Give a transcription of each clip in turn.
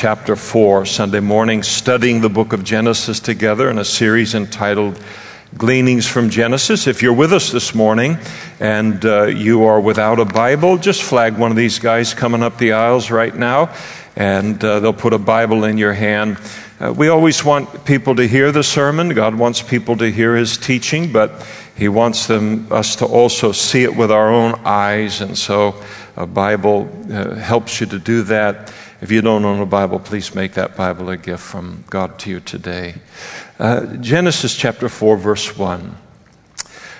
chapter 4, Sunday morning, studying the book of Genesis together in a series entitled Gleanings from Genesis. If you're with us this morning and uh, you are without a Bible, just flag one of these guys coming up the aisles right now, and uh, they'll put a Bible in your hand. Uh, we always want people to hear the sermon. God wants people to hear his teaching, but he wants them, us to also see it with our own eyes, and so a Bible uh, helps you to do that. If you don't own a Bible, please make that Bible a gift from God to you today. Uh, Genesis chapter 4, verse 1.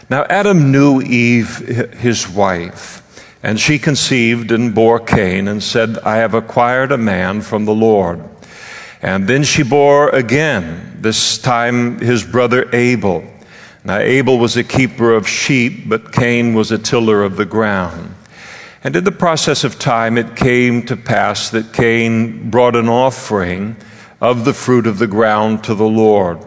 Now Adam knew Eve, his wife, and she conceived and bore Cain and said, I have acquired a man from the Lord. And then she bore again, this time his brother Abel. Now Abel was a keeper of sheep, but Cain was a tiller of the ground. And in the process of time, it came to pass that Cain brought an offering of the fruit of the ground to the Lord.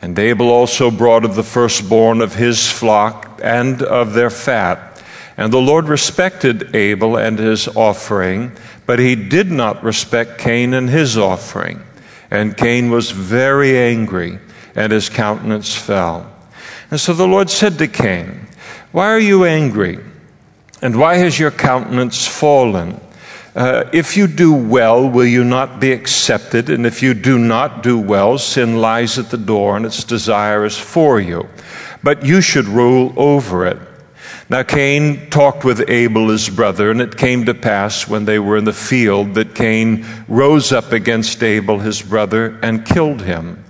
And Abel also brought of the firstborn of his flock and of their fat. And the Lord respected Abel and his offering, but he did not respect Cain and his offering. And Cain was very angry, and his countenance fell. And so the Lord said to Cain, Why are you angry? And why has your countenance fallen? Uh, if you do well, will you not be accepted? And if you do not do well, sin lies at the door and its desire is for you. But you should rule over it. Now Cain talked with Abel his brother, and it came to pass when they were in the field that Cain rose up against Abel his brother and killed him.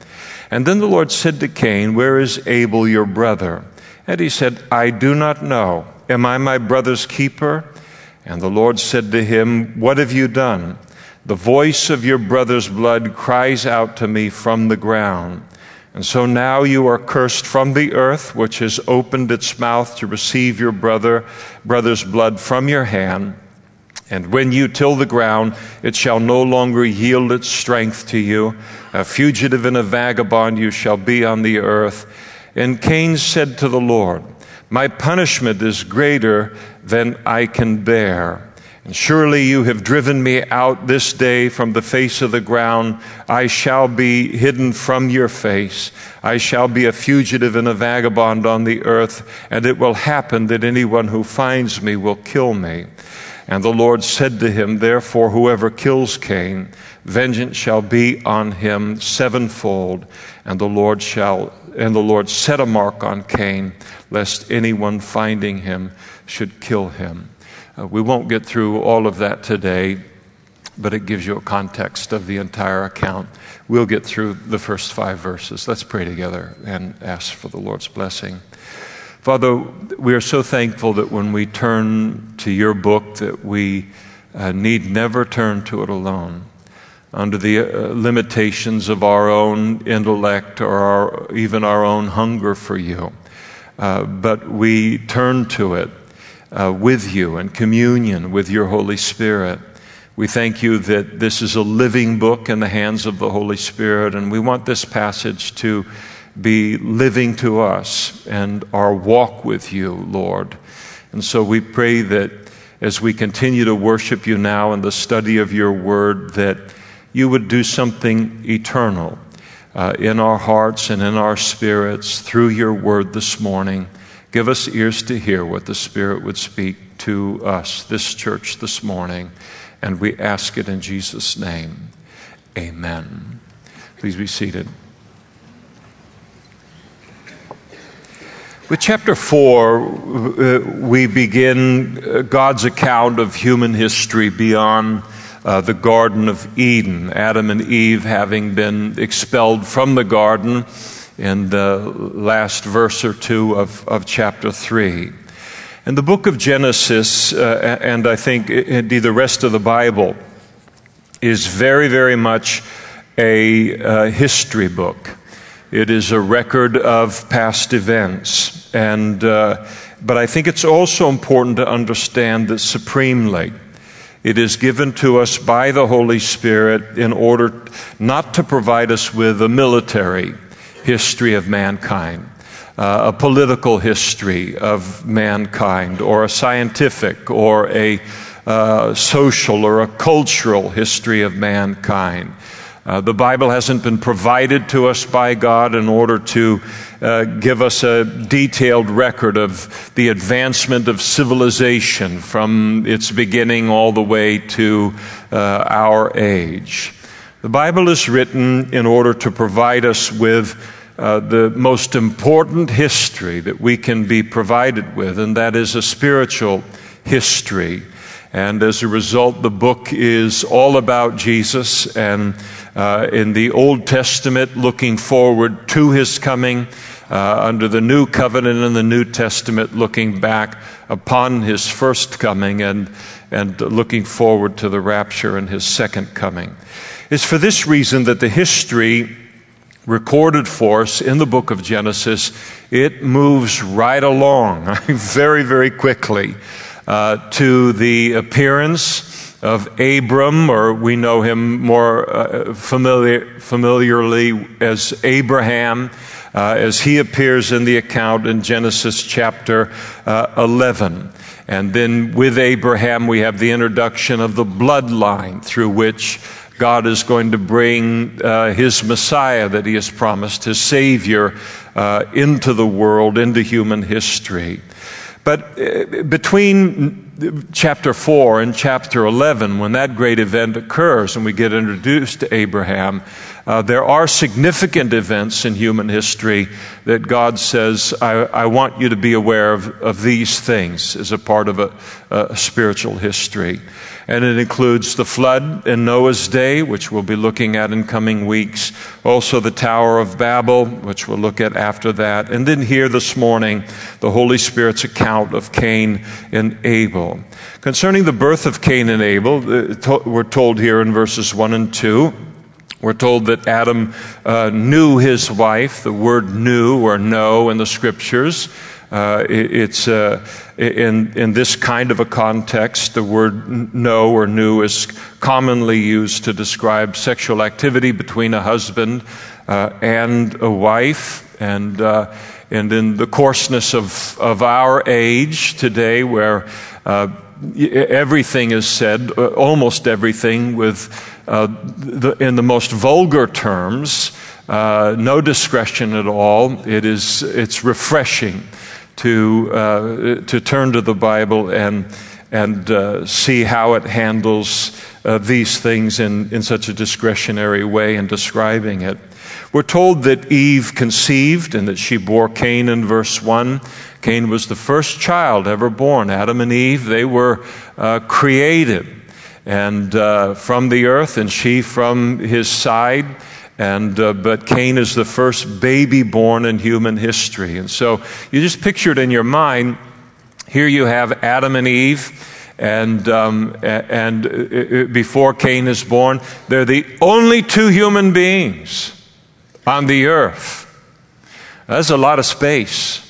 And then the Lord said to Cain, Where is Abel your brother? And he said, I do not know. Am I my brother's keeper? And the Lord said to him, What have you done? The voice of your brother's blood cries out to me from the ground. And so now you are cursed from the earth, which has opened its mouth to receive your brother, brother's blood from your hand. And when you till the ground, it shall no longer yield its strength to you. A fugitive and a vagabond you shall be on the earth. And Cain said to the Lord, my punishment is greater than I can bear. And surely you have driven me out this day from the face of the ground. I shall be hidden from your face. I shall be a fugitive and a vagabond on the earth, and it will happen that anyone who finds me will kill me. And the Lord said to him, Therefore, whoever kills Cain, vengeance shall be on him sevenfold, and the Lord shall and the Lord set a mark on Cain, lest anyone finding him should kill him. Uh, we won't get through all of that today, but it gives you a context of the entire account. We'll get through the first five verses. Let's pray together and ask for the Lord's blessing. Father, we are so thankful that when we turn to your book that we uh, need never turn to it alone under the uh, limitations of our own intellect or our, even our own hunger for you. Uh, but we turn to it uh, with you in communion with your Holy Spirit. We thank you that this is a living book in the hands of the Holy Spirit, and we want this passage to be living to us and our walk with you, Lord. And so we pray that as we continue to worship you now in the study of your word, that you would do something eternal uh, in our hearts and in our spirits through your word this morning. Give us ears to hear what the Spirit would speak to us, this church, this morning. And we ask it in Jesus' name. Amen. Please be seated. With chapter 4, uh, we begin uh, God's account of human history beyond uh, the Garden of Eden, Adam and Eve having been expelled from the garden in the last verse or two of, of chapter 3. And the book of Genesis, uh, and I think indeed the rest of the Bible, is very, very much a uh, history book. It is a record of past events. And, uh, but I think it's also important to understand that supremely, it is given to us by the Holy Spirit in order not to provide us with a military history of mankind, uh, a political history of mankind, or a scientific or a uh, social or a cultural history of mankind. Uh, the Bible hasn't been provided to us by God in order to uh, give us a detailed record of the advancement of civilization from its beginning all the way to uh, our age. The Bible is written in order to provide us with uh, the most important history that we can be provided with, and that is a spiritual history. And as a result, the book is all about Jesus and uh, in the Old Testament, looking forward to his coming. Uh, under the new covenant in the New Testament, looking back upon his first coming and, and looking forward to the rapture and his second coming. It's for this reason that the history recorded for us in the book of Genesis, it moves right along very, very quickly uh, to the appearance of Abram, or we know him more uh, familiar, familiarly as Abraham, uh, as he appears in the account in Genesis chapter uh, 11. And then with Abraham, we have the introduction of the bloodline through which God is going to bring uh, his Messiah that he has promised, his Savior, uh, into the world, into human history. But uh, between chapter 4 and chapter 11, when that great event occurs and we get introduced to Abraham, uh, there are significant events in human history that God says, I, I want you to be aware of, of, these things as a part of a, a spiritual history. And it includes the flood in Noah's day, which we'll be looking at in coming weeks. Also, the Tower of Babel, which we'll look at after that. And then here this morning, the Holy Spirit's account of Cain and Abel. Concerning the birth of Cain and Abel, uh, we're told here in verses 1 and 2 we're told that Adam uh, knew his wife. The word knew or know in the scriptures. Uh, it, it's uh, in, in this kind of a context, the word know or knew is commonly used to describe sexual activity between a husband uh, and a wife. And, uh, and in the coarseness of, of our age today, where uh, everything is said, almost everything, with the, in the most vulgar terms, uh, no discretion at all. It is, it's refreshing to, uh, to turn to the Bible and, and uh, see how it handles uh, these things in, in such a discretionary way in describing it. We're told that Eve conceived and that she bore Cain in verse 1. Cain was the first child ever born. Adam and Eve, they were uh, created and uh, from the earth, and she from his side. And uh, but Cain is the first baby born in human history, and so you just picture it in your mind. Here you have Adam and Eve, and um, and uh, uh, before Cain is born, they're the only two human beings on the earth. That's a lot of space.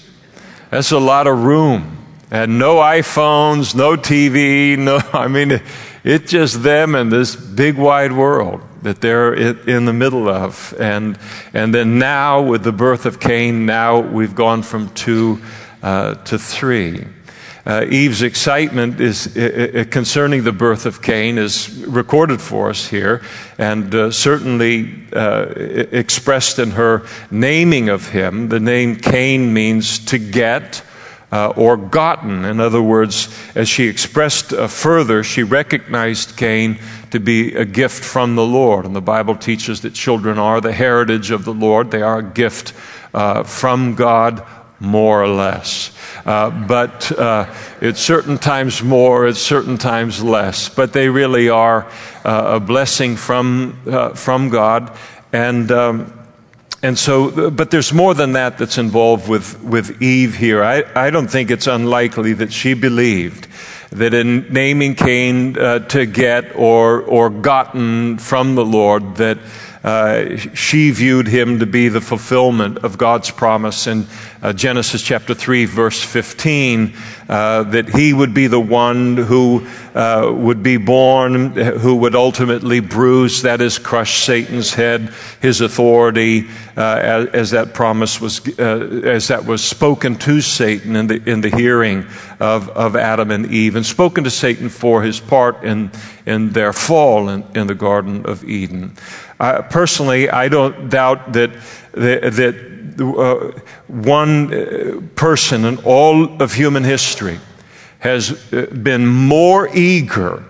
That's a lot of room. And no iPhones, no TV, no, I mean, it's just them and this big wide world that they're in the middle of. And, and then now, with the birth of Cain, now we've gone from two uh, to three. Uh, Eve's excitement is uh, concerning the birth of Cain is recorded for us here, and uh, certainly uh, expressed in her naming of him. The name Cain means to get uh, or gotten. In other words, as she expressed uh, further, she recognized Cain to be a gift from the Lord. And the Bible teaches that children are the heritage of the Lord, they are a gift uh, from God, more or less. Uh, but uh, it's certain times more, it's certain times less. But they really are uh, a blessing from, from God. And um, and so, but there's more than that that's involved with, with Eve here. I, I don't think it's unlikely that she believed that in naming Cain uh, to get or, or gotten from the Lord, that uh, she viewed him to be the fulfillment of God's promise in uh, Genesis chapter 3, verse 15, uh, that he would be the one who uh, would be born, who would ultimately bruise, that is, crush Satan's head, his authority, uh, as, as, that promise was, as that was spoken to Satan in the, in the hearing of, of Adam and Eve, and spoken to Satan for his part in, in their fall in, in the Garden of Eden. Personally, I don't doubt that, that, that uh, one uh, person in all of human history has uh, been more eager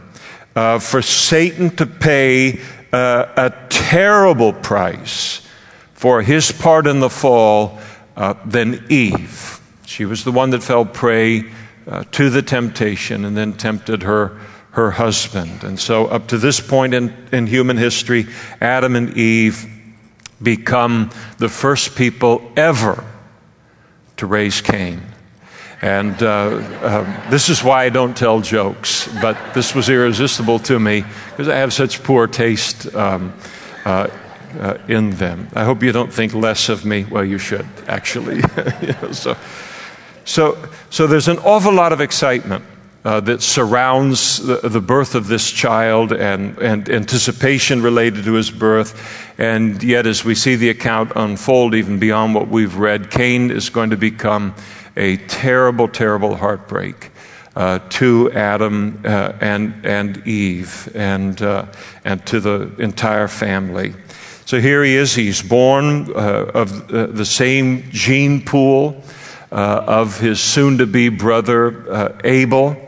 uh, for Satan to pay uh, a terrible price for his part in the fall uh, than Eve. She was the one that fell prey to the temptation and then tempted her her husband. And so, up to this point in, in human history, Adam and Eve become the first people ever to raise Cain. And uh, uh, this is why I don't tell jokes, but this was irresistible to me because I have such poor taste um, uh, uh, in them. I hope you don't think less of me. Well, you should, actually. you know, so, so, so there's an awful lot of excitement uh, that surrounds the, the, birth of this child and, and anticipation related to his birth. And yet, as we see the account unfold, even beyond what we've read, Cain is going to become a terrible, terrible heartbreak. Uh, to Adam uh, and, and Eve and, uh, and to the entire family. So here he is, he's born uh, of uh, the same gene pool uh, of his soon to be brother Abel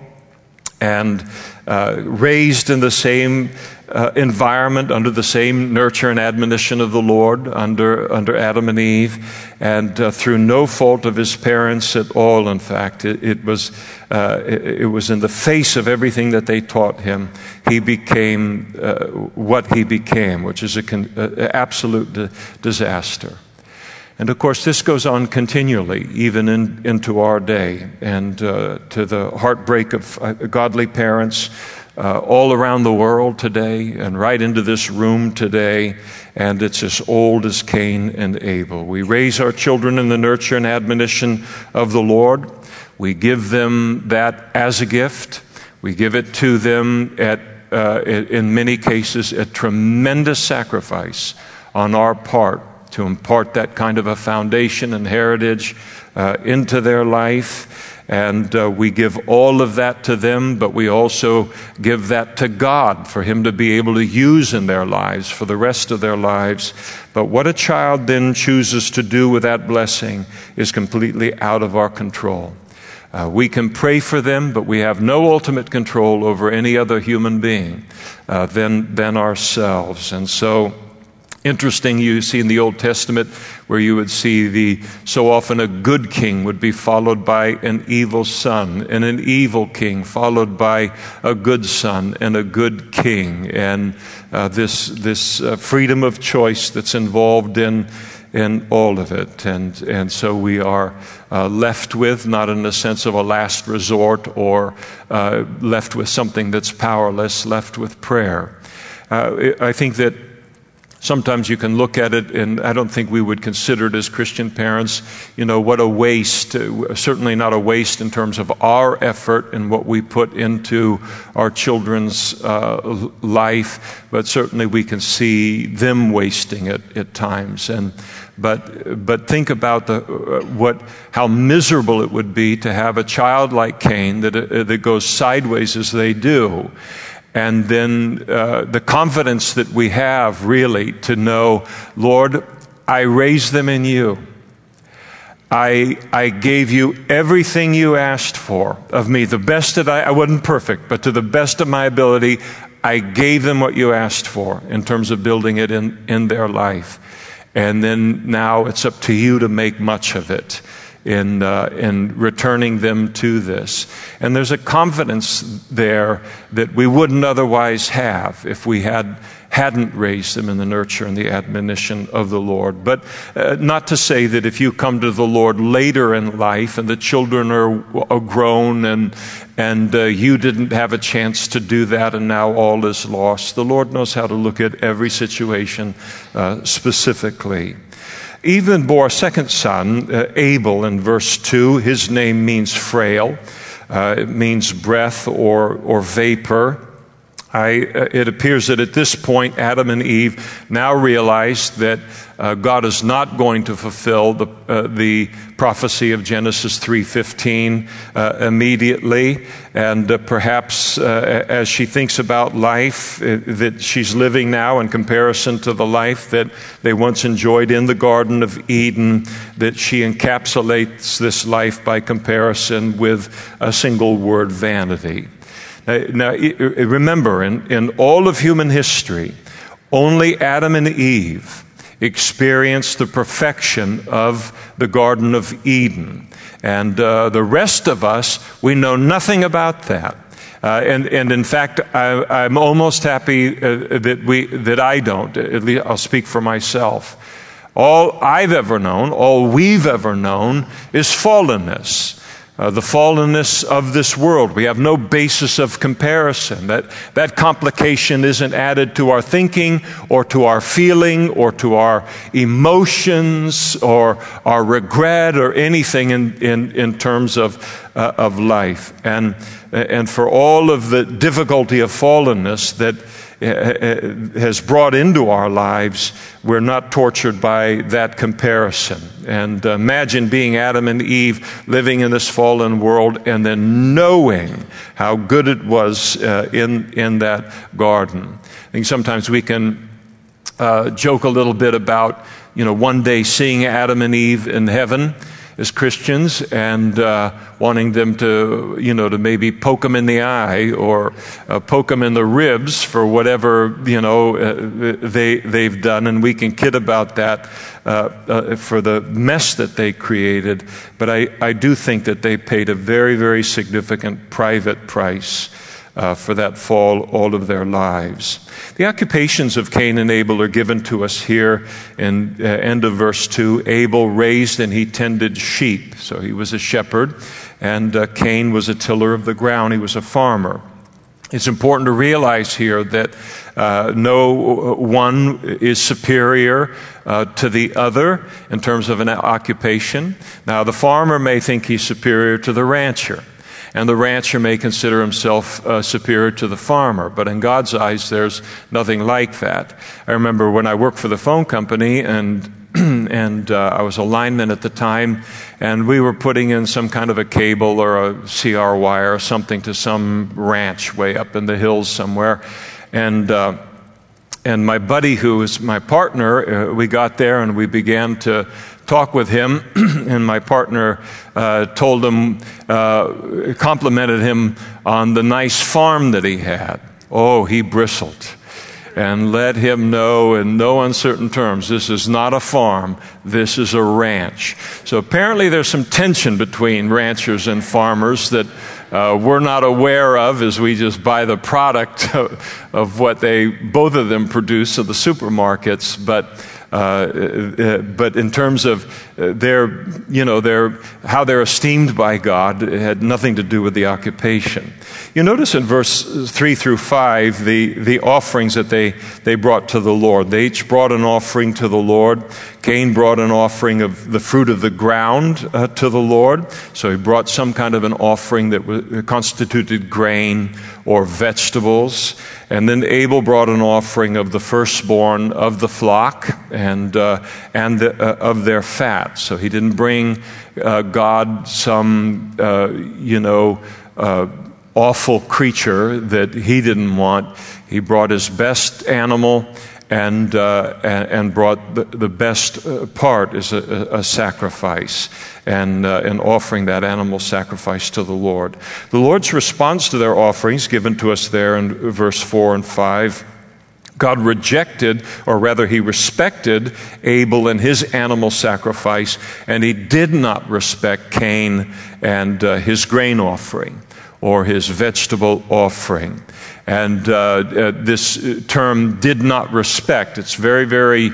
and uh, raised in the same uh, environment under the same nurture and admonition of the Lord under, under Adam and Eve, and uh, through no fault of his parents at all, in fact. It, it was, uh, it, it, was in the face of everything that they taught him, he became uh, what he became, which is an absolute di- disaster. And of course, this goes on continually, even in, into our day, and uh, to the heartbreak of uh, godly parents uh, all around the world today, and right into this room today. And it's as old as Cain and Abel. We raise our children in the nurture and admonition of the Lord. We give them that as a gift. We give it to them at, uh, in many cases, a tremendous sacrifice on our part to impart that kind of a foundation and heritage uh, into their life. And uh, we give all of that to them, but we also give that to God for Him to be able to use in their lives for the rest of their lives. But what a child then chooses to do with that blessing is completely out of our control. Uh, we can pray for them, but we have no ultimate control over any other human being uh, than, than ourselves. And so, interesting you see in the Old Testament where you would see the so often a good king would be followed by an evil son and an evil king followed by a good son and a good king. And uh, this this uh, freedom of choice that's involved in in all of it. And and so we are uh, left with not in the sense of a last resort or uh, left with something that's powerless left with prayer. Uh, I think that Sometimes you can look at it, and I don't think we would consider it as Christian parents, you know, what a waste. Certainly not a waste in terms of our effort and what we put into our children's uh, life, but certainly we can see them wasting it at times. And but but think about the uh, what how miserable it would be to have a child like Cain that uh, that goes sideways as they do and then uh, the confidence that we have really to know, Lord, I raised them in you. I, I gave you everything you asked for of me, the best that I, I wasn't perfect, but to the best of my ability, I gave them what you asked for in terms of building it in, in their life. And then now it's up to you to make much of it in, uh, in returning them to this. And there's a confidence there that we wouldn't otherwise have if we had hadn't raised them in the nurture and the admonition of the Lord. But uh, not to say that if you come to the Lord later in life and the children are, are grown and, and uh, you didn't have a chance to do that and now all is lost, the Lord knows how to look at every situation uh, specifically. Even bore a second son, uh, Abel, in verse 2. His name means frail, uh, it means breath or, or vapor. I, uh, it appears that at this point, Adam and Eve now realize that uh, God is not going to fulfill the, uh, the prophecy of Genesis 3:15 uh, immediately, and uh, perhaps uh, as she thinks about life that she's living now in comparison to the life that they once enjoyed in the Garden of Eden, that she encapsulates this life by comparison with a single word vanity. Now, remember, in, in all of human history, only Adam and Eve experienced the perfection of the Garden of Eden. And uh, the rest of us, we know nothing about that. Uh, and, and in fact, I, am almost happy uh, that, we, that I don't. At least I'll speak for myself. All I've ever known, all we've ever known, is fallenness uh, the fallenness of this world. We have no basis of comparison. That, that complication isn't added to our thinking or to our feeling or to our emotions or our regret or anything in, in, in terms of, uh, of life. And, and for all of the difficulty of fallenness that has brought into our lives, we're not tortured by that comparison. And imagine being Adam and Eve living in this fallen world and then knowing how good it was uh, in, in that garden. I think sometimes we can uh, joke a little bit about, you know, one day seeing Adam and Eve in heaven as Christians and uh, wanting them to, you know, to maybe poke them in the eye or uh, poke them in the ribs for whatever, you know, uh, they, they've done. And we can kid about that uh, uh, for the mess that they created. But I, I do think that they paid a very, very significant private price uh, for that fall all of their lives. The occupations of Cain and Abel are given to us here in uh, end of verse 2. Abel raised and he tended sheep, so he was a shepherd, and uh, Cain was a tiller of the ground, he was a farmer. It's important to realize here that uh, no one is superior uh, to the other in terms of an occupation. Now, the farmer may think he's superior to the rancher and the rancher may consider himself uh, superior to the farmer. But in God's eyes, there's nothing like that. I remember when I worked for the phone company and and uh, I was a lineman at the time, and we were putting in some kind of a cable or a CR wire or something to some ranch way up in the hills somewhere. And, uh, and my buddy, who was my partner, uh, we got there and we began to talk with him, and my partner uh, told him, uh, complimented him on the nice farm that he had. Oh, he bristled and let him know in no uncertain terms this is not a farm, this is a ranch. So apparently there's some tension between ranchers and farmers that uh, we're not aware of as we just buy the product of what they both of them produce at the supermarkets. But but in terms of uh, their, you know, their, how they're esteemed by God, it had nothing to do with the occupation. You notice in verse 3 through 5 the, the offerings that they, they brought to the Lord. They each brought an offering to the Lord. Cain brought an offering of the fruit of the ground uh, to the Lord. So he brought some kind of an offering that was, constituted grain or vegetables. And then Abel brought an offering of the firstborn of the flock and, uh, and the, uh, of their fat. So he didn't bring uh, God some, uh, you know, uh, awful creature that he didn't want. He brought his best animal and, uh, and, brought the, the best uh, part as a, a sacrifice and, uh, and offering that animal sacrifice to the Lord. The Lord's response to their offerings, given to us there in verse 4 and 5, God rejected, or rather, he respected Abel and his animal sacrifice, and he did not respect Cain and uh, his grain offering or his vegetable offering. And uh, uh, this term did not respect, it's very, very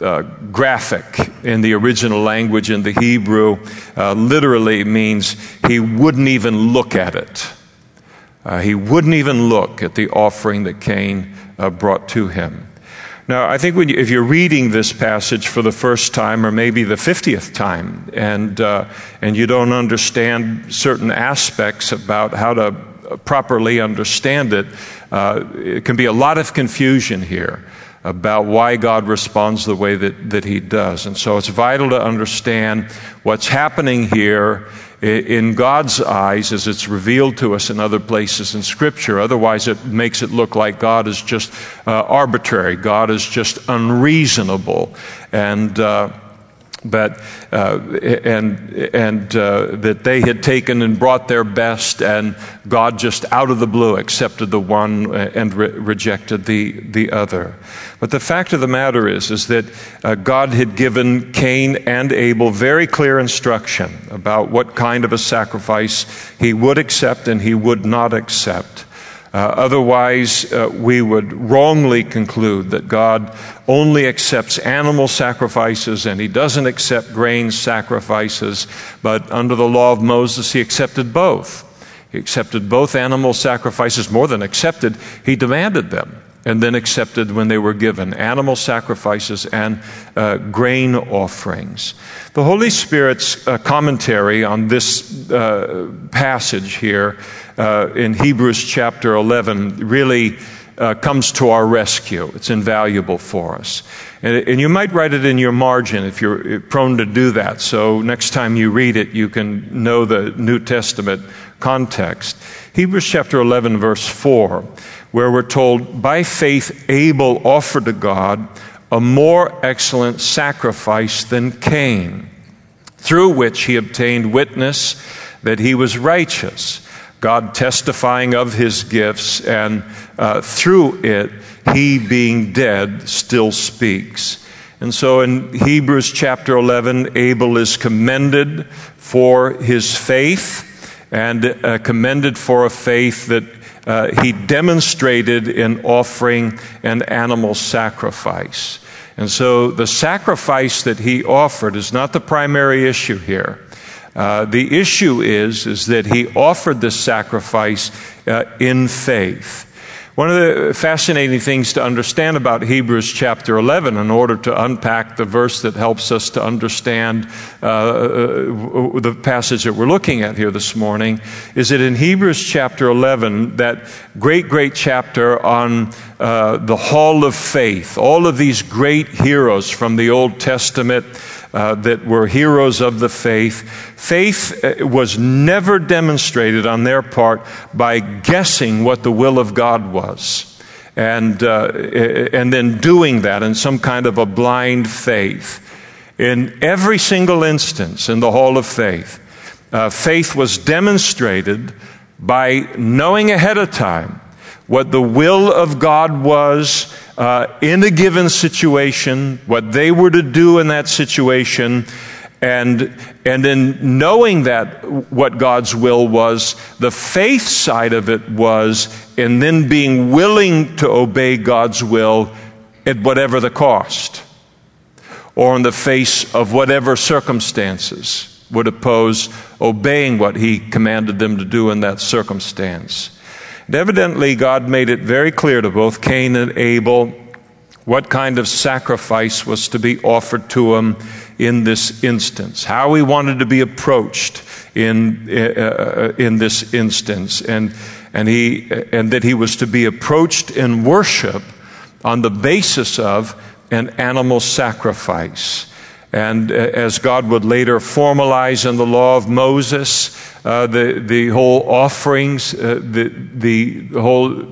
uh, graphic in the original language in the Hebrew, uh, literally means he wouldn't even look at it. Uh, he wouldn't even look at the offering that Cain uh, brought to him. Now, I think you, if you're reading this passage for the first time, or maybe the 50th time, and, uh, and you don't understand certain aspects about how to properly understand it, uh, it can be a lot of confusion here about why God responds the way that, that He does. And so it's vital to understand what's happening here in God's eyes as it's revealed to us in other places in Scripture. Otherwise, it makes it look like God is just uh, arbitrary, God is just unreasonable. And uh, but uh, and and uh, that they had taken and brought their best, and God just out of the blue accepted the one and re- rejected the the other. But the fact of the matter is, is that uh, God had given Cain and Abel very clear instruction about what kind of a sacrifice he would accept and he would not accept. Uh, otherwise, uh, we would wrongly conclude that God only accepts animal sacrifices and he doesn't accept grain sacrifices. But under the law of Moses, he accepted both. He accepted both animal sacrifices, more than accepted, he demanded them and then accepted when they were given animal sacrifices and uh, grain offerings. The Holy Spirit's uh, commentary on this uh, passage here uh, in Hebrews chapter 11 really uh, comes to our rescue. It's invaluable for us. And, and, you might write it in your margin if you're prone to do that. So next time you read it, you can know the New Testament context. Hebrews chapter 11, verse 4 where we're told, By faith, Abel offered to God a more excellent sacrifice than Cain, through which he obtained witness that he was righteous, God testifying of his gifts, and uh, through it, he being dead still speaks. And so in Hebrews chapter 11, Abel is commended for his faith and uh, commended for a faith that uh, he demonstrated in offering an animal sacrifice. And so the sacrifice that he offered is not the primary issue here. Uh, the issue is, is that he offered this sacrifice uh, in faith. One of the fascinating things to understand about Hebrews chapter 11, in order to unpack the verse that helps us to understand uh, uh, the passage that we're looking at here this morning, is that in Hebrews chapter 11, that great, great chapter on uh, the hall of faith, all of these great heroes from the Old Testament uh, that were heroes of the faith. Faith uh, was never demonstrated on their part by guessing what the will of God was. And, uh, and then doing that in some kind of a blind faith. In every single instance in the Hall of Faith, uh, faith was demonstrated by knowing ahead of time what the will of God was uh, in a given situation, what they were to do in that situation, and, and in knowing that what God's will was, the faith side of it was, and then being willing to obey God's will at whatever the cost, or in the face of whatever circumstances would oppose obeying what He commanded them to do in that circumstance. And evidently, God made it very clear to both Cain and Abel what kind of sacrifice was to be offered to him in this instance, how he wanted to be approached in, uh, uh, in this instance, and, and, he, and that he was to be approached in worship on the basis of an animal sacrifice. And uh, as God would later formalize in the law of Moses, uh, the, the whole offerings, uh, the, the whole,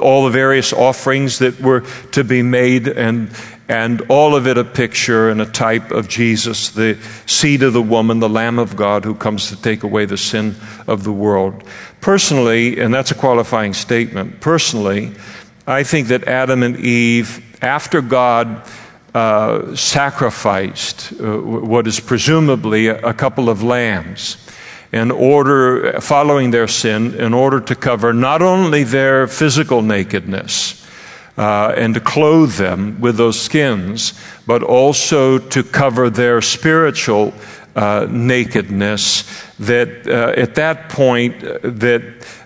all the various offerings that were to be made, and, and all of it a picture and a type of Jesus, the seed of the woman, the Lamb of God who comes to take away the sin of the world. Personally, and that's a qualifying statement, personally, I think that Adam and Eve, after God uh, sacrificed uh, what is presumably a, couple of lambs, in order, following their sin, in order to cover not only their physical nakedness, uh, and to clothe them with those skins, but also to cover their spiritual uh, nakedness. That uh, at that point, uh, that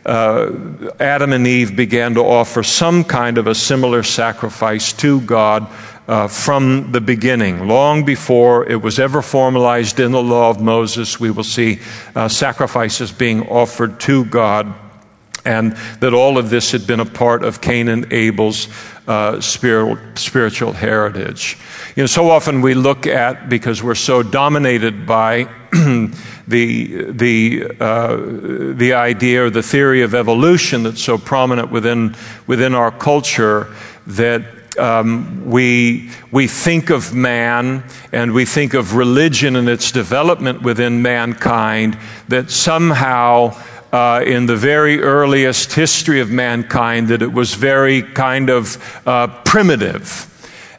uh, Adam and Eve began to offer some kind of a similar sacrifice to God. Uh, from the beginning, long before it was ever formalized in the law of Moses, we will see sacrifices being offered to God and that all of this had been a part of Cain and Abel's uh, spiritual, spiritual heritage. You know, so often we look at, because we're so dominated by the, the, uh, the idea or the theory of evolution that's so prominent within, within our culture, that um, we, we think of man and we think of religion and its development within mankind that somehow uh, in the very earliest history of mankind that it was very kind of uh, primitive.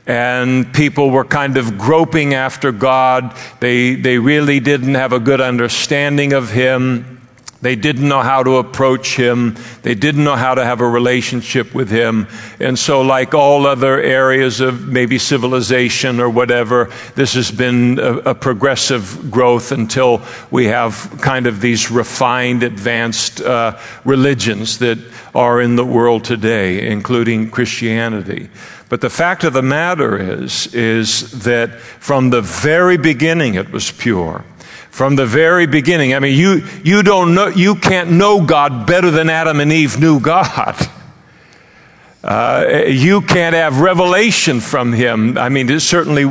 And people were kind of groping after God. They, they really didn't have a good understanding of Him. They didn't know how to approach him. They didn't know how to have a relationship with him. And so, like all other areas of maybe civilization or whatever, this has been a, a progressive growth until we have kind of these refined, advanced uh, religions that are in the world today, including Christianity. But the fact of the matter is, is that from the very beginning it was pure from the very beginning. I mean, you, you don't know, you can't know God better than Adam and Eve knew God. Uh, you can't have revelation from him. I mean, certainly,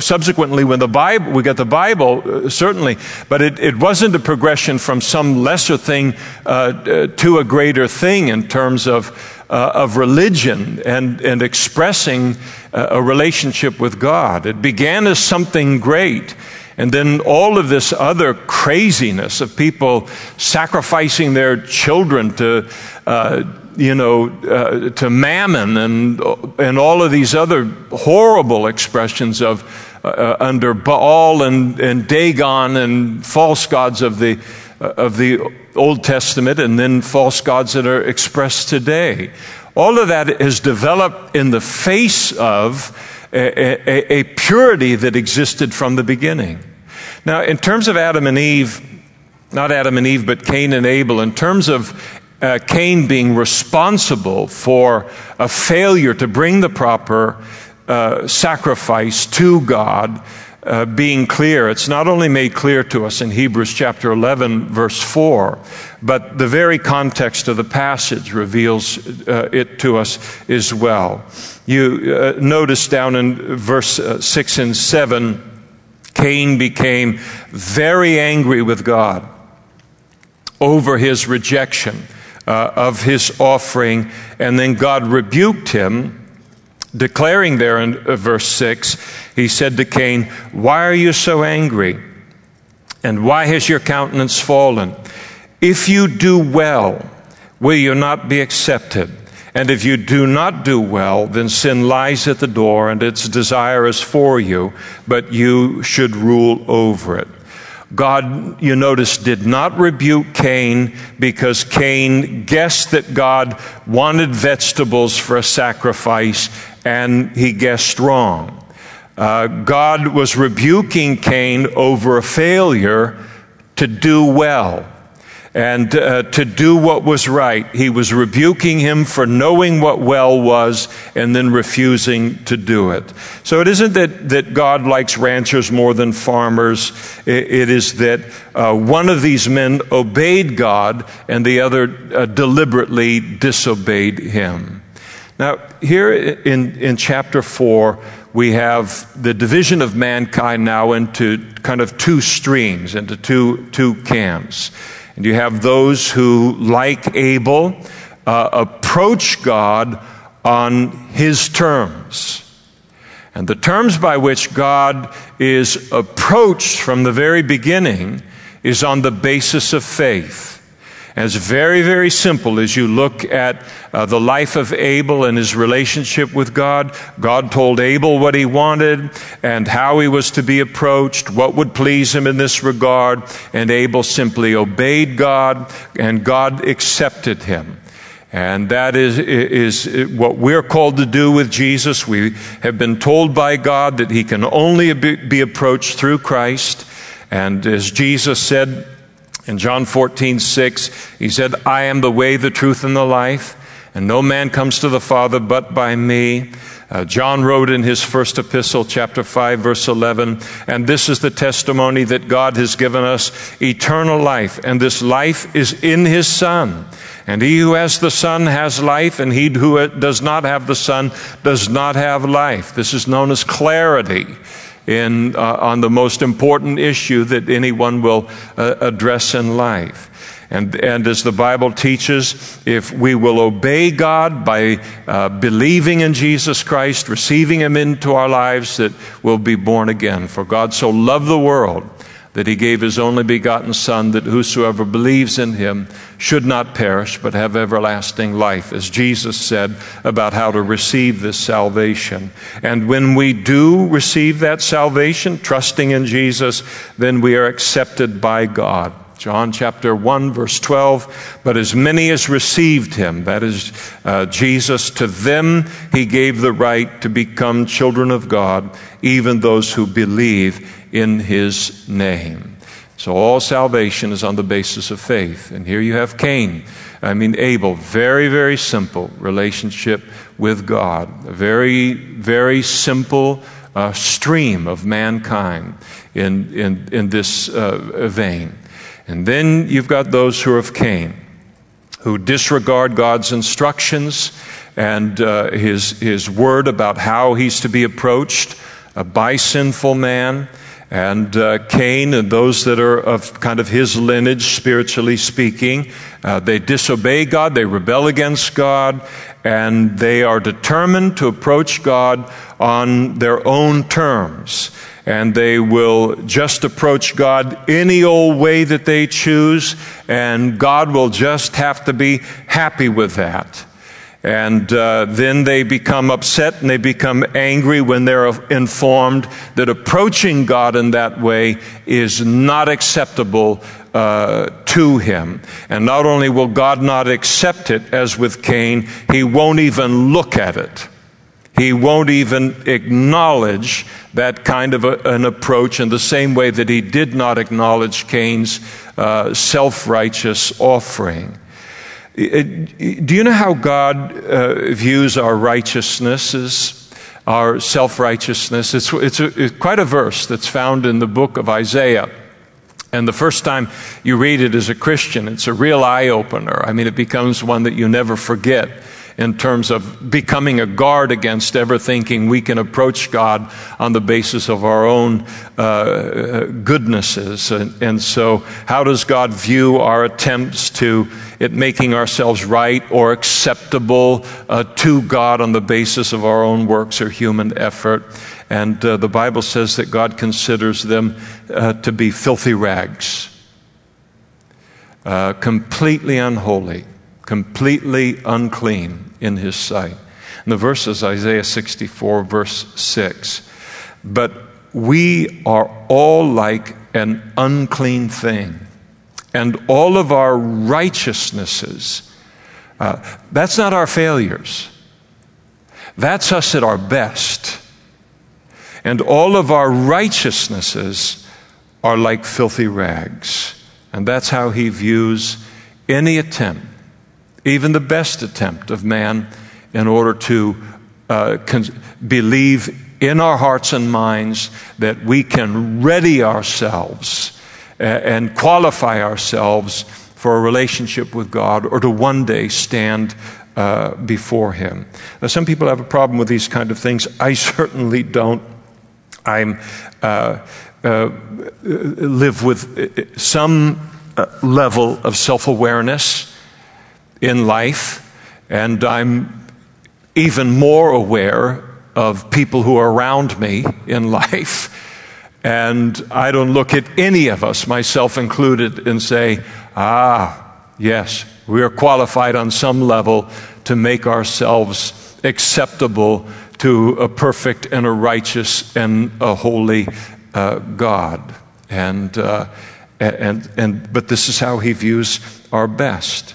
subsequently, when the Bible, we got the Bible, uh, certainly, but it, it, wasn't a progression from some lesser thing uh, uh to a greater thing in terms of, uh, of religion and, and expressing a relationship with God. It began as something great. And then all of this other craziness of people sacrificing their children to, uh, you know, uh, to mammon and, and all of these other horrible expressions of uh, under Baal and, and Dagon and false gods of the, uh, of the Old Testament and then false gods that are expressed today. All of that is developed in the face of a, a, a purity that existed from the beginning. Now, in terms of Adam and Eve, not Adam and Eve, but Cain and Abel, in terms of uh, Cain being responsible for a failure to bring the proper uh, sacrifice to God, uh, being clear. It's not only made clear to us in Hebrews chapter 11, verse 4, but the very context of the passage reveals uh, it to us as well. You uh, notice down in verse uh, 6 and 7, Cain became very angry with God over his rejection uh, of his offering, and then God rebuked him declaring there in uh, verse 6, he said to Cain, Why are you so angry? And why has your countenance fallen? If you do well, will you not be accepted? And if you do not do well, then sin lies at the door and its desire is for you, but you should rule over it. God, you notice, did not rebuke Cain because Cain guessed that God wanted vegetables for a sacrifice and he guessed wrong. Uh, God was rebuking Cain over a failure to do well and uh, to do what was right. He was rebuking him for knowing what well was and then refusing to do it. So it isn't that, that God likes ranchers more than farmers. it, it is that uh, one of these men obeyed God and the other uh, deliberately disobeyed him. Now, here in, in chapter 4, we have the division of mankind now into kind of two streams, into two, two camps. And you have those who, like Abel, uh, approach God on his terms. And the terms by which God is approached from the very beginning is on the basis of faith. It's very, very simple as you look at uh, the life of Abel and his relationship with God. God told Abel what he wanted and how he was to be approached, what would please him in this regard. And Abel simply obeyed God, and God accepted him. And that is, is what we're called to do with Jesus. We have been told by God that he can only be approached through Christ. And as Jesus said, in John 14, 6, he said, I am the way, the truth, and the life, and no man comes to the Father but by me. Uh, John wrote in his first epistle, chapter 5, verse 11, and this is the testimony that God has given us eternal life, and this life is in his Son. And he who has the Son has life, and he who does not have the Son does not have life. This is known as clarity in, uh, on the most important issue that anyone will uh, address in life. And, and, as the Bible teaches, if we will obey God by uh, believing in Jesus Christ, receiving Him into our lives, that we'll be born again. For God so loved the world that he gave his only begotten Son, that whosoever believes in him should not perish, but have everlasting life, as Jesus said about how to receive this salvation. And when we do receive that salvation, trusting in Jesus, then we are accepted by God. John chapter 1, verse 12. But as many as received him, that is uh, Jesus, to them he gave the right to become children of God, even those who believe in his name. So all salvation is on the basis of faith. And here you have Cain, I mean Abel, very, very simple relationship with God, a very, very simple uh, stream of mankind in, in, in this uh, vein. And then you've got those who are of Cain, who disregard God's instructions and uh, his, his word about how he's to be approached by sinful man. And uh, Cain and those that are of kind of his lineage, spiritually speaking, uh, they disobey God, they rebel against God, and they are determined to approach God on their own terms. And they will just approach God any old way that they choose, and God will just have to be happy with that. And uh, then they become upset and they become angry when they're informed that approaching God in that way is not acceptable uh, to him. And not only will God not accept it, as with Cain, he won't even look at it. He won't even acknowledge that kind of a, an approach in the same way that he did not acknowledge Cain's uh, self righteous offering. Do you know how God uh, views our righteousnesses, our self righteousness? It's, it's, it's, quite a verse that's found in the book of Isaiah. And the first time you read it as a Christian, it's a real eye opener. I mean, it becomes one that you never forget in terms of becoming a guard against ever thinking we can approach God on the basis of our own uh, goodnesses. And, and, so, how does God view our attempts to at making ourselves right or acceptable uh, to God on the basis of our own works or human effort? And uh, the Bible says that God considers them uh, to be filthy rags, uh, completely unholy completely unclean in his sight. And the verse is Isaiah 64, verse 6. But we are all like an unclean thing, and all of our righteousnesses, uh, that's not our failures. That's us at our best. And all of our righteousnesses are like filthy rags. And that's how he views any attempt even the best attempt of man, in order to uh, con- believe in our hearts and minds that we can ready ourselves and qualify ourselves for a relationship with God or to one day stand uh, before Him. Now, some people have a problem with these kind of things. I certainly don't. I'm uh, uh, live with uh, some uh, level of self awareness in life, and I'm even more aware of people who are around me in life. And I don't look at any of us, myself included, and say, ah, Yes, we are qualified on some level to make ourselves acceptable to a perfect and a righteous and a holy uh, God. And, uh, and, and, but this is how he views our best.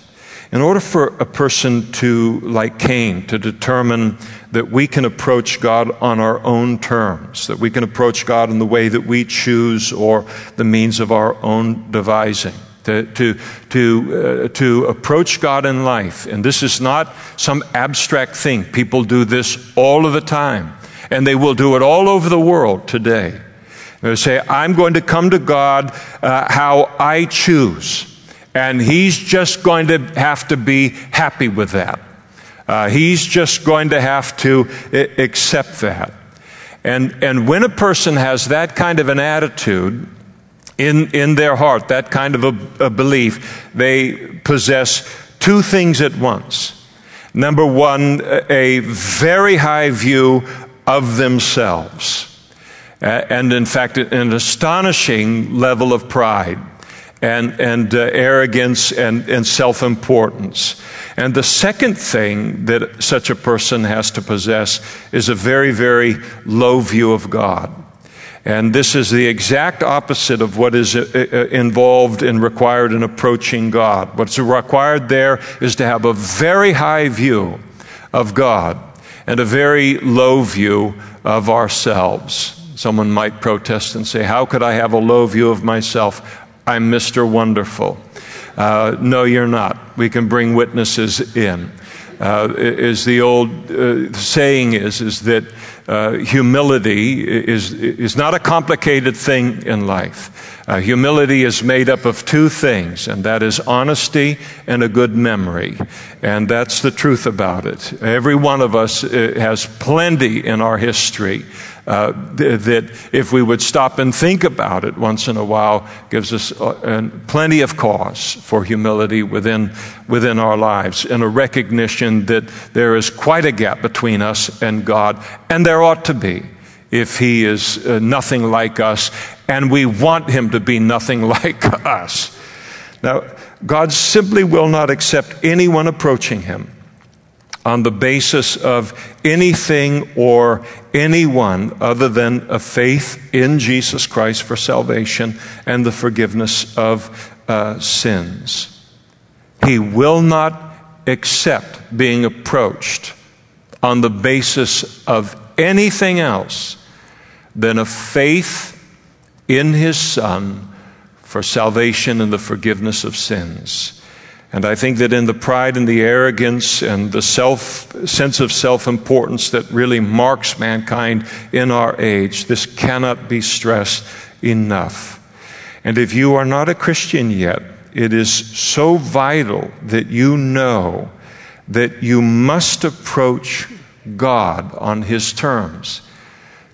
In order for a person to, like Cain, to determine that we can approach God on our own terms, that we can approach God in the way that we choose or the means of our own devising, to, to, to, uh, to approach God in life. And this is not some abstract thing. People do this all of the time, and they will do it all over the world today. They say, I'm going to come to God uh, how I choose. And he's just going to have to be happy with that. Uh, he's just going to have to I- accept that. And, and when a person has that kind of an attitude in, in their heart, that kind of a, a belief, they possess two things at once. Number one, a very high view of themselves. And in fact, an astonishing level of pride and, and uh, arrogance and, and self importance. And the second thing that such a person has to possess is a very, very low view of God. And this is the exact opposite of what is uh, uh, involved and required in approaching God. What's required there is to have a very high view of God and a very low view of ourselves. Someone might protest and say, How could I have a low view of myself? I'm Mr. Wonderful. Uh, no, you're not. We can bring witnesses in. Uh, is the old uh, saying is is that uh, humility is is not a complicated thing in life. Uh, humility is made up of two things, and that is honesty and a good memory, and that's the truth about it. Every one of us uh, has plenty in our history uh, that if we would stop and think about it once in a while, gives us uh, plenty of cause for humility within, within our lives and a recognition that there is quite a gap between us and God, and there ought to be if He is uh, nothing like us, and we want Him to be nothing like us. Now, God simply will not accept anyone approaching Him on the basis of anything or anyone other than a faith in Jesus Christ for salvation and the forgiveness of uh, sins. He will not accept being approached on the basis of anything else than a faith in His Son for salvation and the forgiveness of sins. And I think that in the pride and the arrogance and the self, sense of self importance that really marks mankind in our age, this cannot be stressed enough. And if you are not a Christian yet, it is so vital that you know that you must approach God on His terms.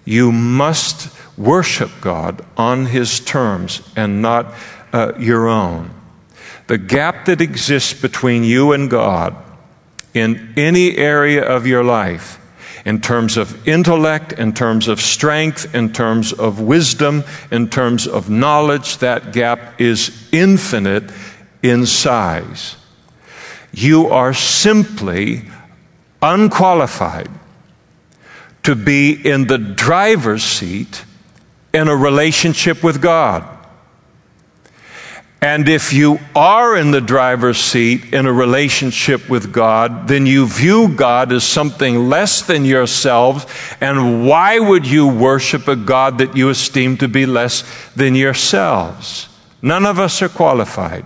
You must worship God on His terms and not uh, your own. The gap that exists between you and God in any area of your life, in terms of intellect, in terms of strength, in terms of wisdom, in terms of knowledge, that gap is infinite in size. You are simply unqualified to be in the driver's seat in a relationship with God. And if you are in the driver's seat in a relationship with God, then you view God as something less than yourselves. And why would you worship a God that you esteem to be less than yourselves? None of us are qualified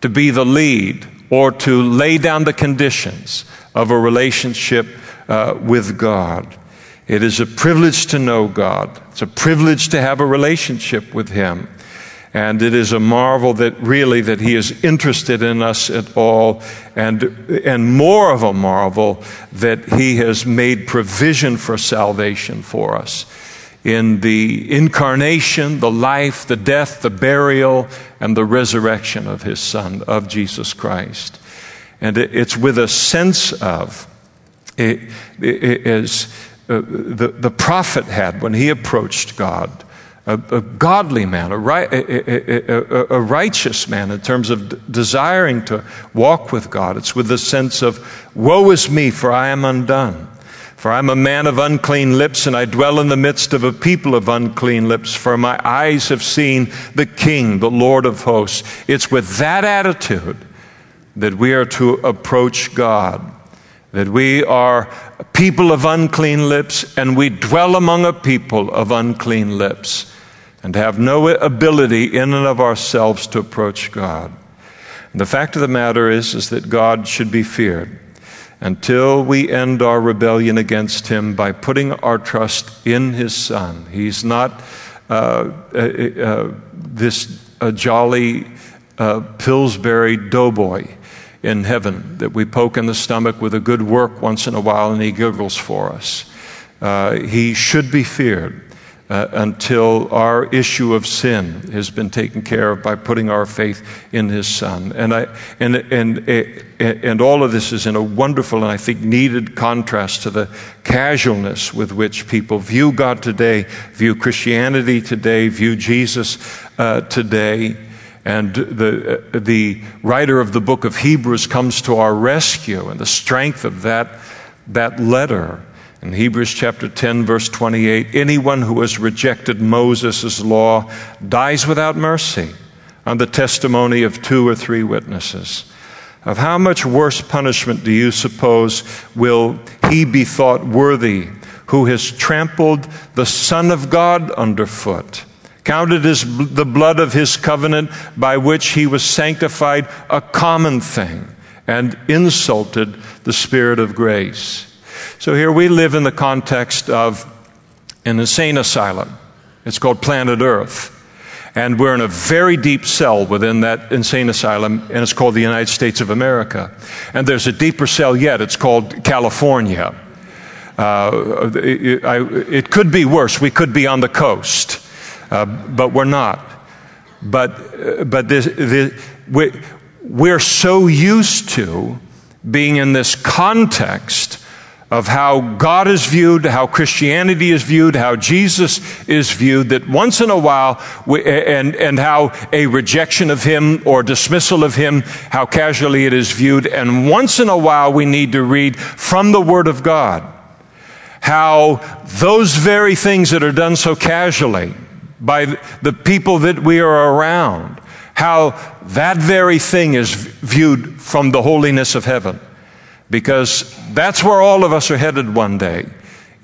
to be the lead or to lay down the conditions of a relationship uh, with God. It is a privilege to know God. It's a privilege to have a relationship with Him. And it is a marvel that really that he is interested in us at all, and, and more of a marvel that he has made provision for salvation for us in the incarnation, the life, the death, the burial, and the resurrection of his Son, of Jesus Christ. And it's with a sense of, it, it is uh, the, the prophet had when he approached God a, a godly man, a, a, a, righteous man in terms of d- desiring to walk with God. It's with the sense of, Woe is me, for I am undone. For I am a man of unclean lips, and I dwell in the midst of a people of unclean lips, for my eyes have seen the King, the Lord of hosts. It's with that attitude that we are to approach God that we are people of unclean lips and we dwell among a people of unclean lips and have no ability in and of ourselves to approach God. And the fact of the matter is, is that God should be feared until we end our rebellion against Him by putting our trust in His Son. He's not uh, uh, uh, this jolly uh, Pillsbury doughboy in heaven that we poke in the stomach with a good work once in a while and he giggles for us. Uh, he should be feared uh, until our issue of sin has been taken care of by putting our faith in his son. And, I, and, and, and all of this is in a wonderful and I think needed contrast to the casualness with which people view God today, view Christianity today, view Jesus uh, today. And the, the writer of the book of Hebrews comes to our rescue and the strength of that, that letter. In Hebrews chapter 10, verse 28, anyone who has rejected Moses' law dies without mercy on the testimony of two or three witnesses. Of how much worse punishment do you suppose will he be thought worthy who has trampled the Son of God underfoot? counted as the blood of his covenant by which he was sanctified a common thing, and insulted the Spirit of grace. So here we live in the context of an insane asylum. It's called Planet Earth. And we're in a very deep cell within that insane asylum, and it's called the United States of America. And there's a deeper cell yet, it's called California. Uh, it, I, it could be worse. We could be on the coast. Uh, but we're not. But, uh, but this, this, we, we're so used to being in this context of how God is viewed, how Christianity is viewed, how Jesus is viewed, that once in a while, we, and, and how a rejection of Him or dismissal of Him, how casually it is viewed, and once in a while we need to read from the Word of God how those very things that are done so casually, by the people that we are around, how that very thing is viewed from the holiness of heaven. Because that's where all of us are headed one day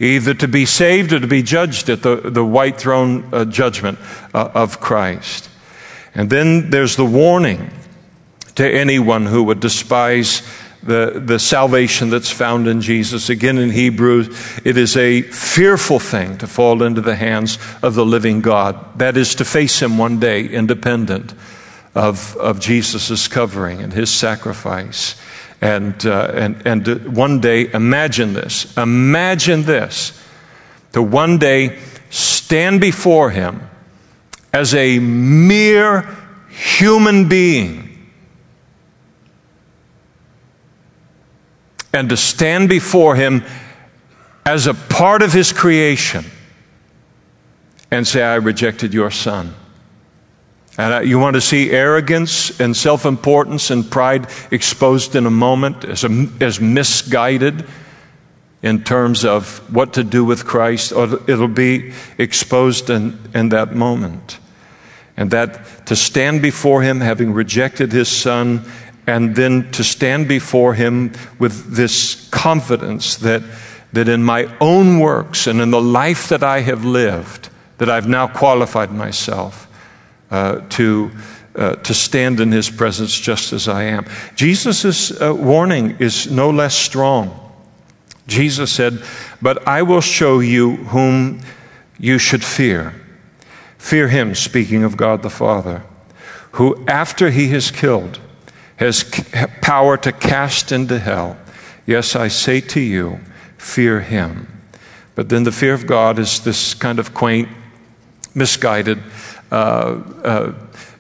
either to be saved or to be judged at the, the white throne uh, judgment uh, of Christ. And then there's the warning to anyone who would despise the, the salvation that's found in Jesus. Again, in Hebrews, it is a fearful thing to fall into the hands of the living God. That is to face Him one day independent of, of Jesus' covering and His sacrifice. And, uh, and, and one day, imagine this. Imagine this. To one day stand before Him as a mere human being and to stand before Him as a part of His creation and say, I rejected your Son. And you want to see arrogance and self importance and pride exposed in a moment as, a, as misguided in terms of what to do with Christ, or it'll be exposed in, in that moment. And that to stand before Him, having rejected His Son and then to stand before Him with this confidence that, that in my own works and in the life that I have lived, that I've now qualified myself uh, to, uh, to stand in His presence just as I am. Jesus' uh, warning is no less strong. Jesus said, But I will show you whom you should fear. Fear Him, speaking of God the Father, who after He has killed, has power to cast into hell. Yes, I say to you, fear him. But then the fear of God is this kind of quaint, misguided, uh, uh,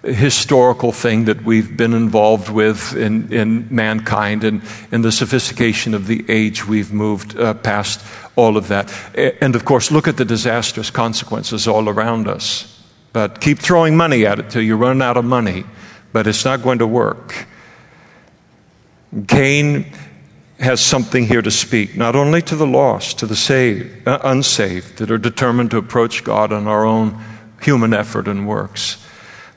historical thing that we've been involved with in, in mankind and in the sophistication of the age we've moved uh, past all of that. And of course, look at the disastrous consequences all around us. But keep throwing money at it till you run out of money, but it's not going to work. Cain has something here to speak, not only to the lost, to the saved, uh, unsaved, that are determined to approach God on our own human effort and works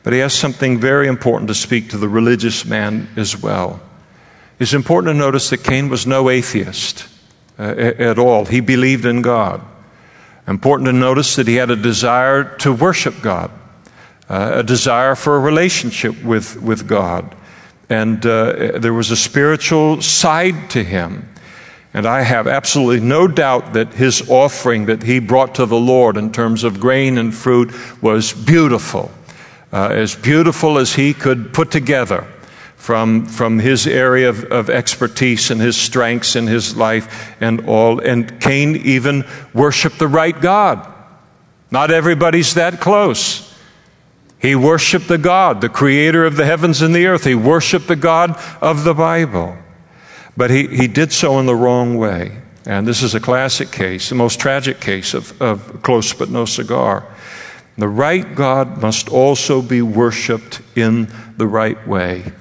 but he has something very important to speak to the religious man as well. It's important to notice that Cain was no atheist uh, at all. He believed in God. Important to notice that he had a desire to worship God, uh, a desire for a relationship with, with God. And uh, there was a spiritual side to him. And I have absolutely no doubt that his offering that he brought to the Lord in terms of grain and fruit was beautiful uh, as beautiful as he could put together from, from his area of, of, expertise and his strengths in his life and all. And Cain even worshiped the right God. Not everybody's that close. He worshiped the God, the creator of the heavens and the earth. He worshiped the God of the Bible. But he, he did so in the wrong way. And this is a classic case, the most tragic case of, of close but no cigar. The right God must also be worshiped in the right way.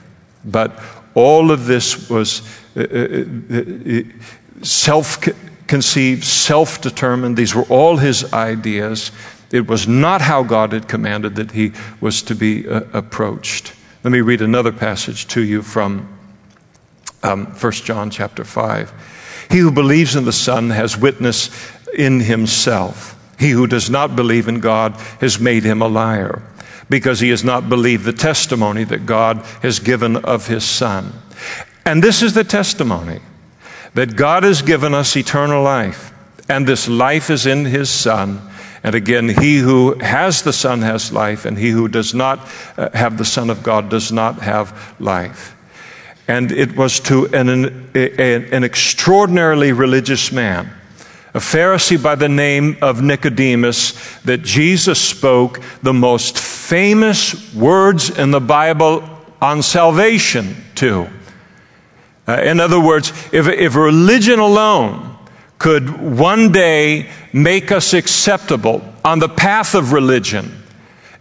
But all of this was uh, uh, uh, self conceived, self determined. These were all his ideas. It was not how God had commanded that he was to be approached. Let me read another passage to you from um, 1 John chapter 5. He who believes in the Son has witness in himself. He who does not believe in God has made him a liar because he has not believed the testimony that God has given of his Son. And this is the testimony that God has given us eternal life, and this life is in his Son. And again, he who has the Son has life, and he who does not uh, have the Son of God does not have life. And it was to an, an, an extraordinarily religious man a Pharisee by the name of Nicodemus, that Jesus spoke the most famous words in the Bible on salvation to. Uh, in other words, if, if religion alone could one day make us acceptable on the path of religion,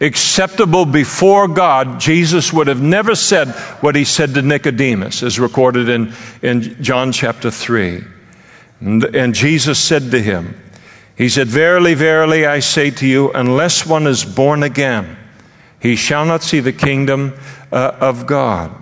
acceptable before God, Jesus would have never said what he said to Nicodemus, as recorded in, in John chapter 3. And, and Jesus said to him, He said, Verily, verily, I say to you, unless one is born again, he shall not see the kingdom uh, of God.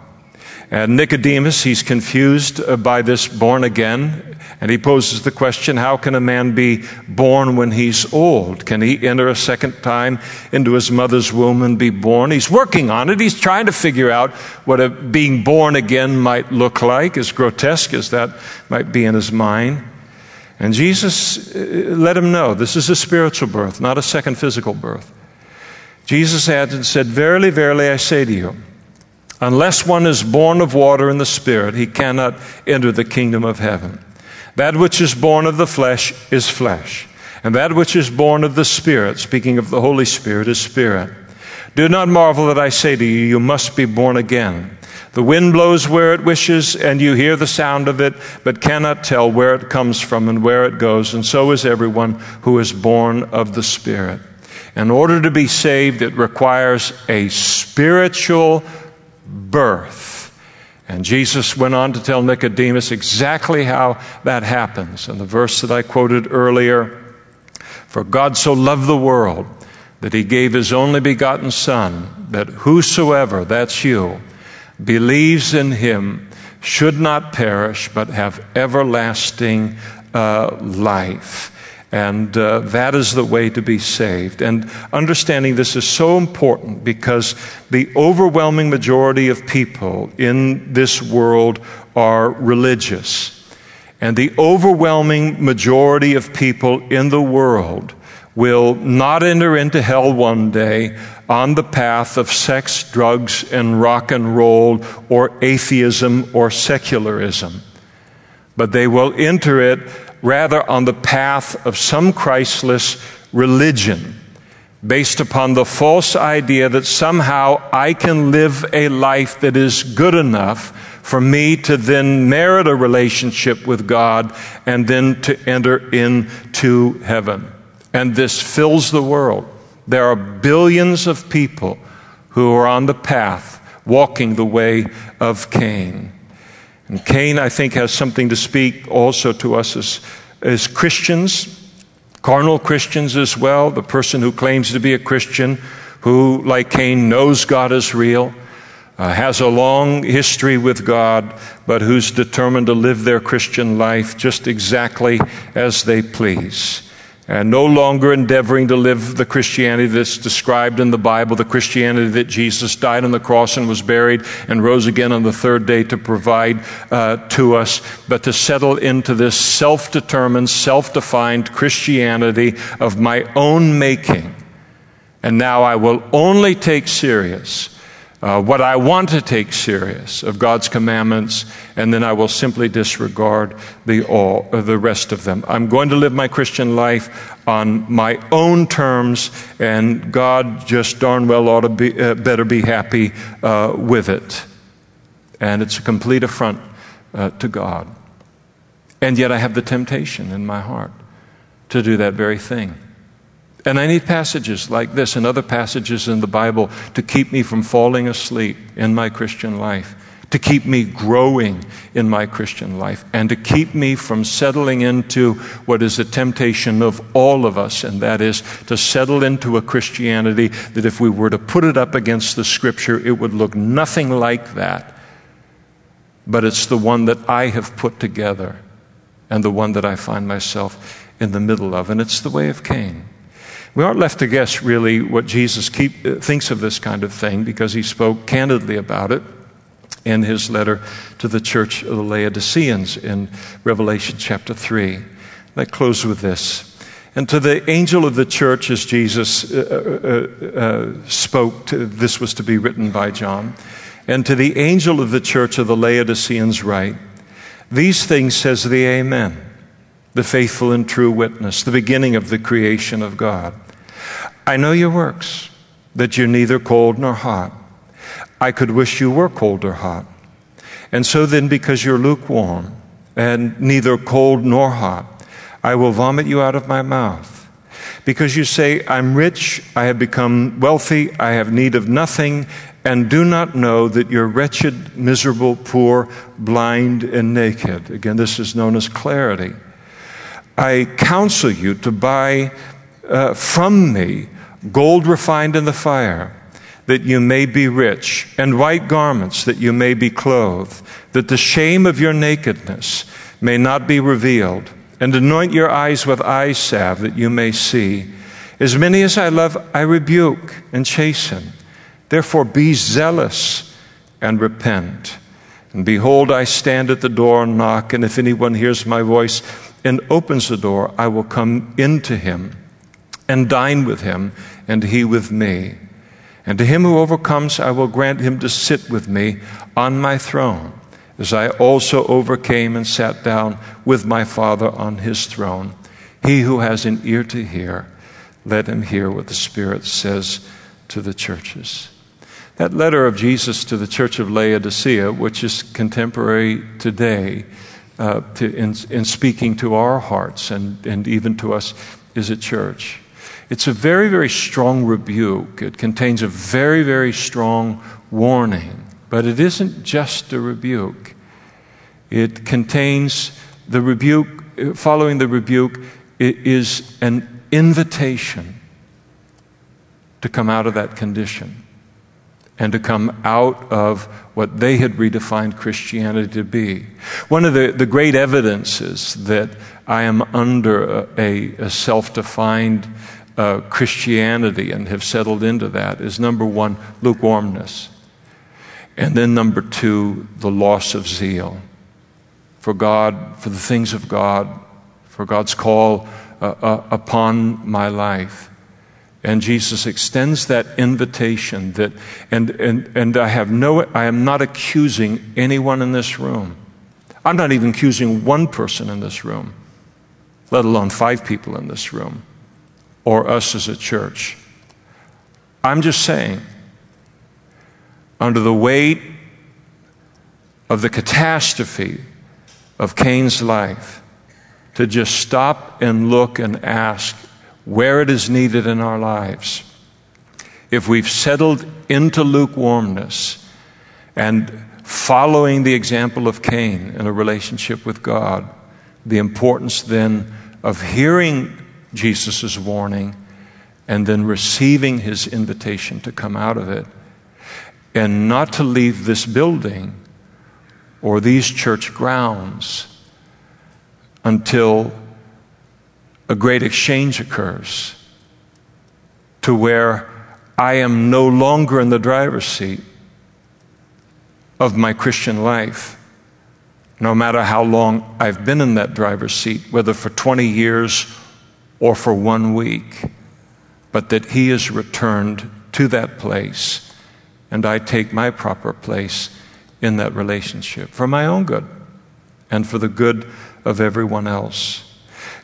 And Nicodemus, he's confused uh, by this born again, and he poses the question how can a man be born when he's old? Can he enter a second time into his mother's womb and be born? He's working on it. He's trying to figure out what a being born again might look like, as grotesque as that might be in his mind. And Jesus uh, let him know this is a spiritual birth, not a second physical birth. Jesus answered and said, Verily, verily, I say to you, unless one is born of water and the Spirit, he cannot enter the kingdom of heaven. That which is born of the flesh is flesh, and that which is born of the Spirit, speaking of the Holy Spirit, is spirit. Do not marvel that I say to you, you must be born again. The wind blows where it wishes, and you hear the sound of it, but cannot tell where it comes from and where it goes, and so is everyone who is born of the Spirit. In order to be saved, it requires a spiritual birth. And Jesus went on to tell Nicodemus exactly how that happens. In the verse that I quoted earlier, for God so loved the world that he gave his only begotten Son, that whosoever, that's you, believes in him should not perish, but have everlasting uh, life. And uh, that is the way to be saved. And understanding this is so important because the overwhelming majority of people in this world are religious. And the overwhelming majority of people in the world will not enter into hell one day on the path of sex, drugs, and rock and roll, or atheism or secularism. But they will enter it rather on the path of some Christless religion. based upon the false idea that somehow I can live a life that is good enough for me to then merit a relationship with God and then to enter into heaven. And this fills the world. There are billions of people who are on the path walking the way of Cain. And Cain, I think, has something to speak also to us as, as Christians carnal Christians as well, the person who claims to be a Christian, who, like Cain, knows God is real, uh, has a long history with God, but who's determined to live their Christian life just exactly as they please and no longer endeavoring to live the Christianity that's described in the Bible, the Christianity that Jesus died on the cross and was buried and rose again on the third day to provide uh, to us, but to settle into this self determined, self defined Christianity of my own making. And now I will only take serious uh, what I want to take serious of God's commandments, and then I will simply disregard the, all, uh, the rest of them. I'm going to live my Christian life on my own terms, and God just darn well ought to be, uh, better be happy uh, with it. And it's a complete affront uh, to God. And yet I have the temptation in my heart to do that very thing. And I need passages like this and other passages in the Bible to keep me from falling asleep in my Christian life, to keep me growing in my Christian life, and to keep me from settling into what is a temptation of all of us, and that is to settle into a Christianity that if we were to put it up against the Scripture, it would look nothing like that. But it's the one that I have put together and the one that I find myself in the middle of. And it's the way of Cain. We aren't left to guess really what Jesus keep, uh, thinks of this kind of thing because he spoke candidly about it in his letter to the church of the Laodiceans in Revelation chapter 3. Let close with this. And to the angel of the church, as Jesus uh, uh, uh, uh spoke, to, this was to be written by John. And to the angel of the church of the Laodiceans, write, These things says the Amen, the faithful and true witness, the beginning of the creation of God. I know your works, that you're neither cold nor hot. I could wish you were cold or hot. And so then, because you're lukewarm and neither cold nor hot, I will vomit you out of my mouth. Because you say, I'm rich, I have become wealthy, I have need of nothing, and do not know that you're wretched, miserable, poor, blind, and naked. Again, this is known as clarity. I counsel you to buy uh, from me gold refined in the fire, that you may be rich, and white garments, that you may be clothed, that the shame of your nakedness may not be revealed, and anoint your eyes with eye salve, that you may see. As many as I love, I rebuke and chasten. Therefore, be zealous and repent. And behold, I stand at the door and knock, and if anyone hears my voice and opens the door, I will come into him and dine with him, and he with me. And to him who overcomes, I will grant him to sit with me on my throne, as I also overcame and sat down with my Father on his throne. He who has an ear to hear, let him hear what the Spirit says to the churches. That letter of Jesus to the church of Laodicea, which is contemporary today, uh, to, in, in speaking to our hearts and, and even to us, is a church. It's a very, very strong rebuke. It contains a very, very strong warning. But it isn't just a rebuke, it contains the rebuke, following the rebuke, is an invitation to come out of that condition and to come out of what they had redefined Christianity to be. One of the, the great evidences that I am under a, a self defined uh, Christianity and have settled into that is number one, lukewarmness. And then number two, the loss of zeal for God, for the things of God, for God's call uh, uh, upon my life. And Jesus extends that invitation that, and, and, and I have no, I am not accusing anyone in this room. I'm not even accusing one person in this room, let alone five people in this room or us as a church. I'm just saying, under the weight of the catastrophe of Cain's life, to just stop and look and ask where it is needed in our lives. If we've settled into lukewarmness and following the example of Cain in a relationship with God, the importance then of hearing Jesus' warning and then receiving his invitation to come out of it and not to leave this building or these church grounds until a great exchange occurs to where I am no longer in the driver's seat of my Christian life, no matter how long I've been in that driver's seat, whether for 20 years or for one week, but that He is returned to that place and I take my proper place in that relationship for my own good and for the good of everyone else.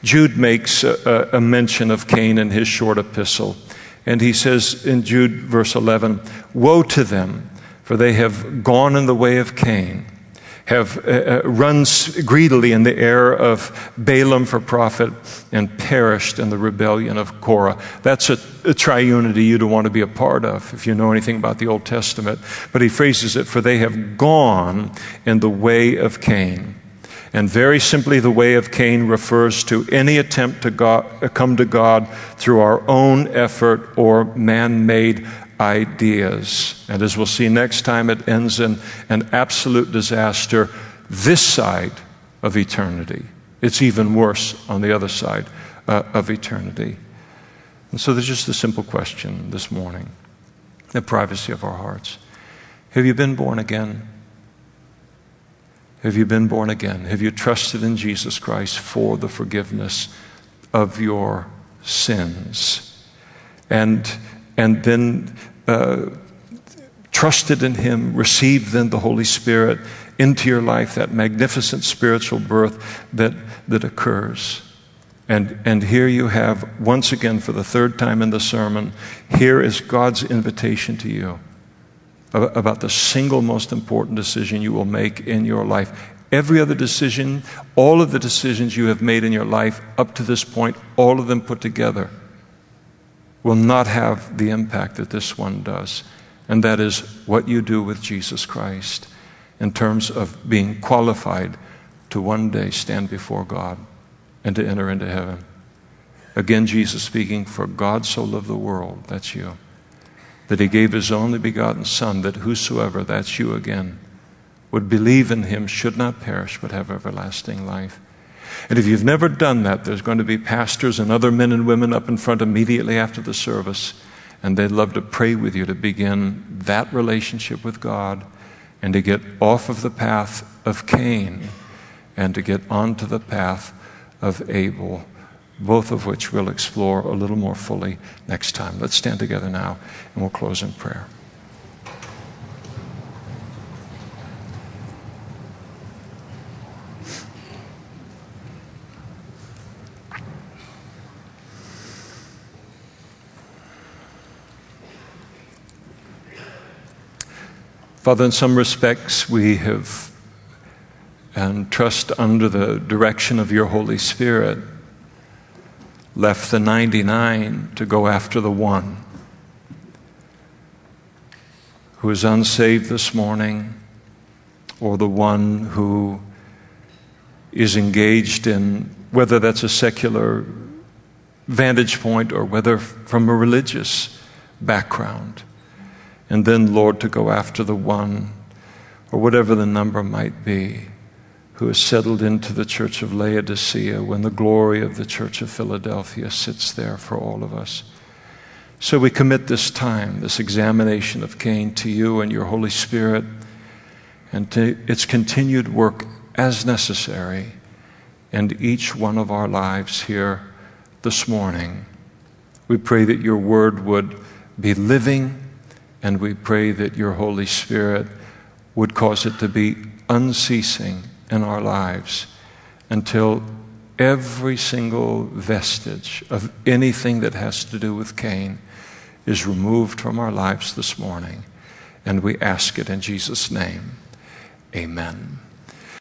Jude makes a, a, mention of Cain in his short epistle, and he says in Jude, verse 11, Woe to them, for they have gone in the way of Cain have uh, uh, run greedily in the error of Balaam for profit and perished in the rebellion of Korah. That's a, a triunity you don't want to be a part of if you know anything about the Old Testament. But he phrases it, for they have gone in the way of Cain. And very simply, the way of Cain refers to any attempt to God, come to God through our own effort or man made ideas. And as we'll see next time, it ends in an absolute disaster this side of eternity. It's even worse on the other side uh, of eternity. And so there's just a simple question this morning the privacy of our hearts. Have you been born again? Have you been born again? Have you trusted in Jesus Christ for the forgiveness of your sins? And and then uh, trusted in Him, received then the Holy Spirit into your life, that magnificent spiritual birth that, that occurs. And, and here you have, once again, for the third time in the sermon, here is God's invitation to you about the single most important decision you will make in your life. Every other decision, all of the decisions you have made in your life up to this point, all of them put together will not have the impact that this one does. And that is what you do with Jesus Christ in terms of being qualified to one day stand before God and to enter into heaven. Again, Jesus speaking, For God so loved the world, that's you, that he gave his only begotten Son, that whosoever, that's you again, would believe in him should not perish but have everlasting life. And if you've never done that, there's going to be pastors and other men and women up in front immediately after the service, and they'd love to pray with you to begin that relationship with God and to get off of the path of Cain and to get onto the path of Abel, both of which we'll explore a little more fully next time. Let's stand together now and we'll close in prayer. Father, in some respects, we have, and trust under the direction of your Holy Spirit, left the 99 to go after the one who is unsaved this morning, or the one who is engaged in whether that's a secular vantage point or whether from a religious background. And then, Lord, to go after the one, or whatever the number might be, who is settled into the church of Laodicea when the glory of the church of Philadelphia sits there for all of us. So we commit this time, this examination of Cain, to you and your Holy Spirit, and to its continued work as necessary in each one of our lives here this morning. We pray that your word would be living and we pray that your Holy Spirit would cause it to be unceasing in our lives until every single vestige of anything that has to do with Cain is removed from our lives this morning. And we ask it in Jesus' name. Amen.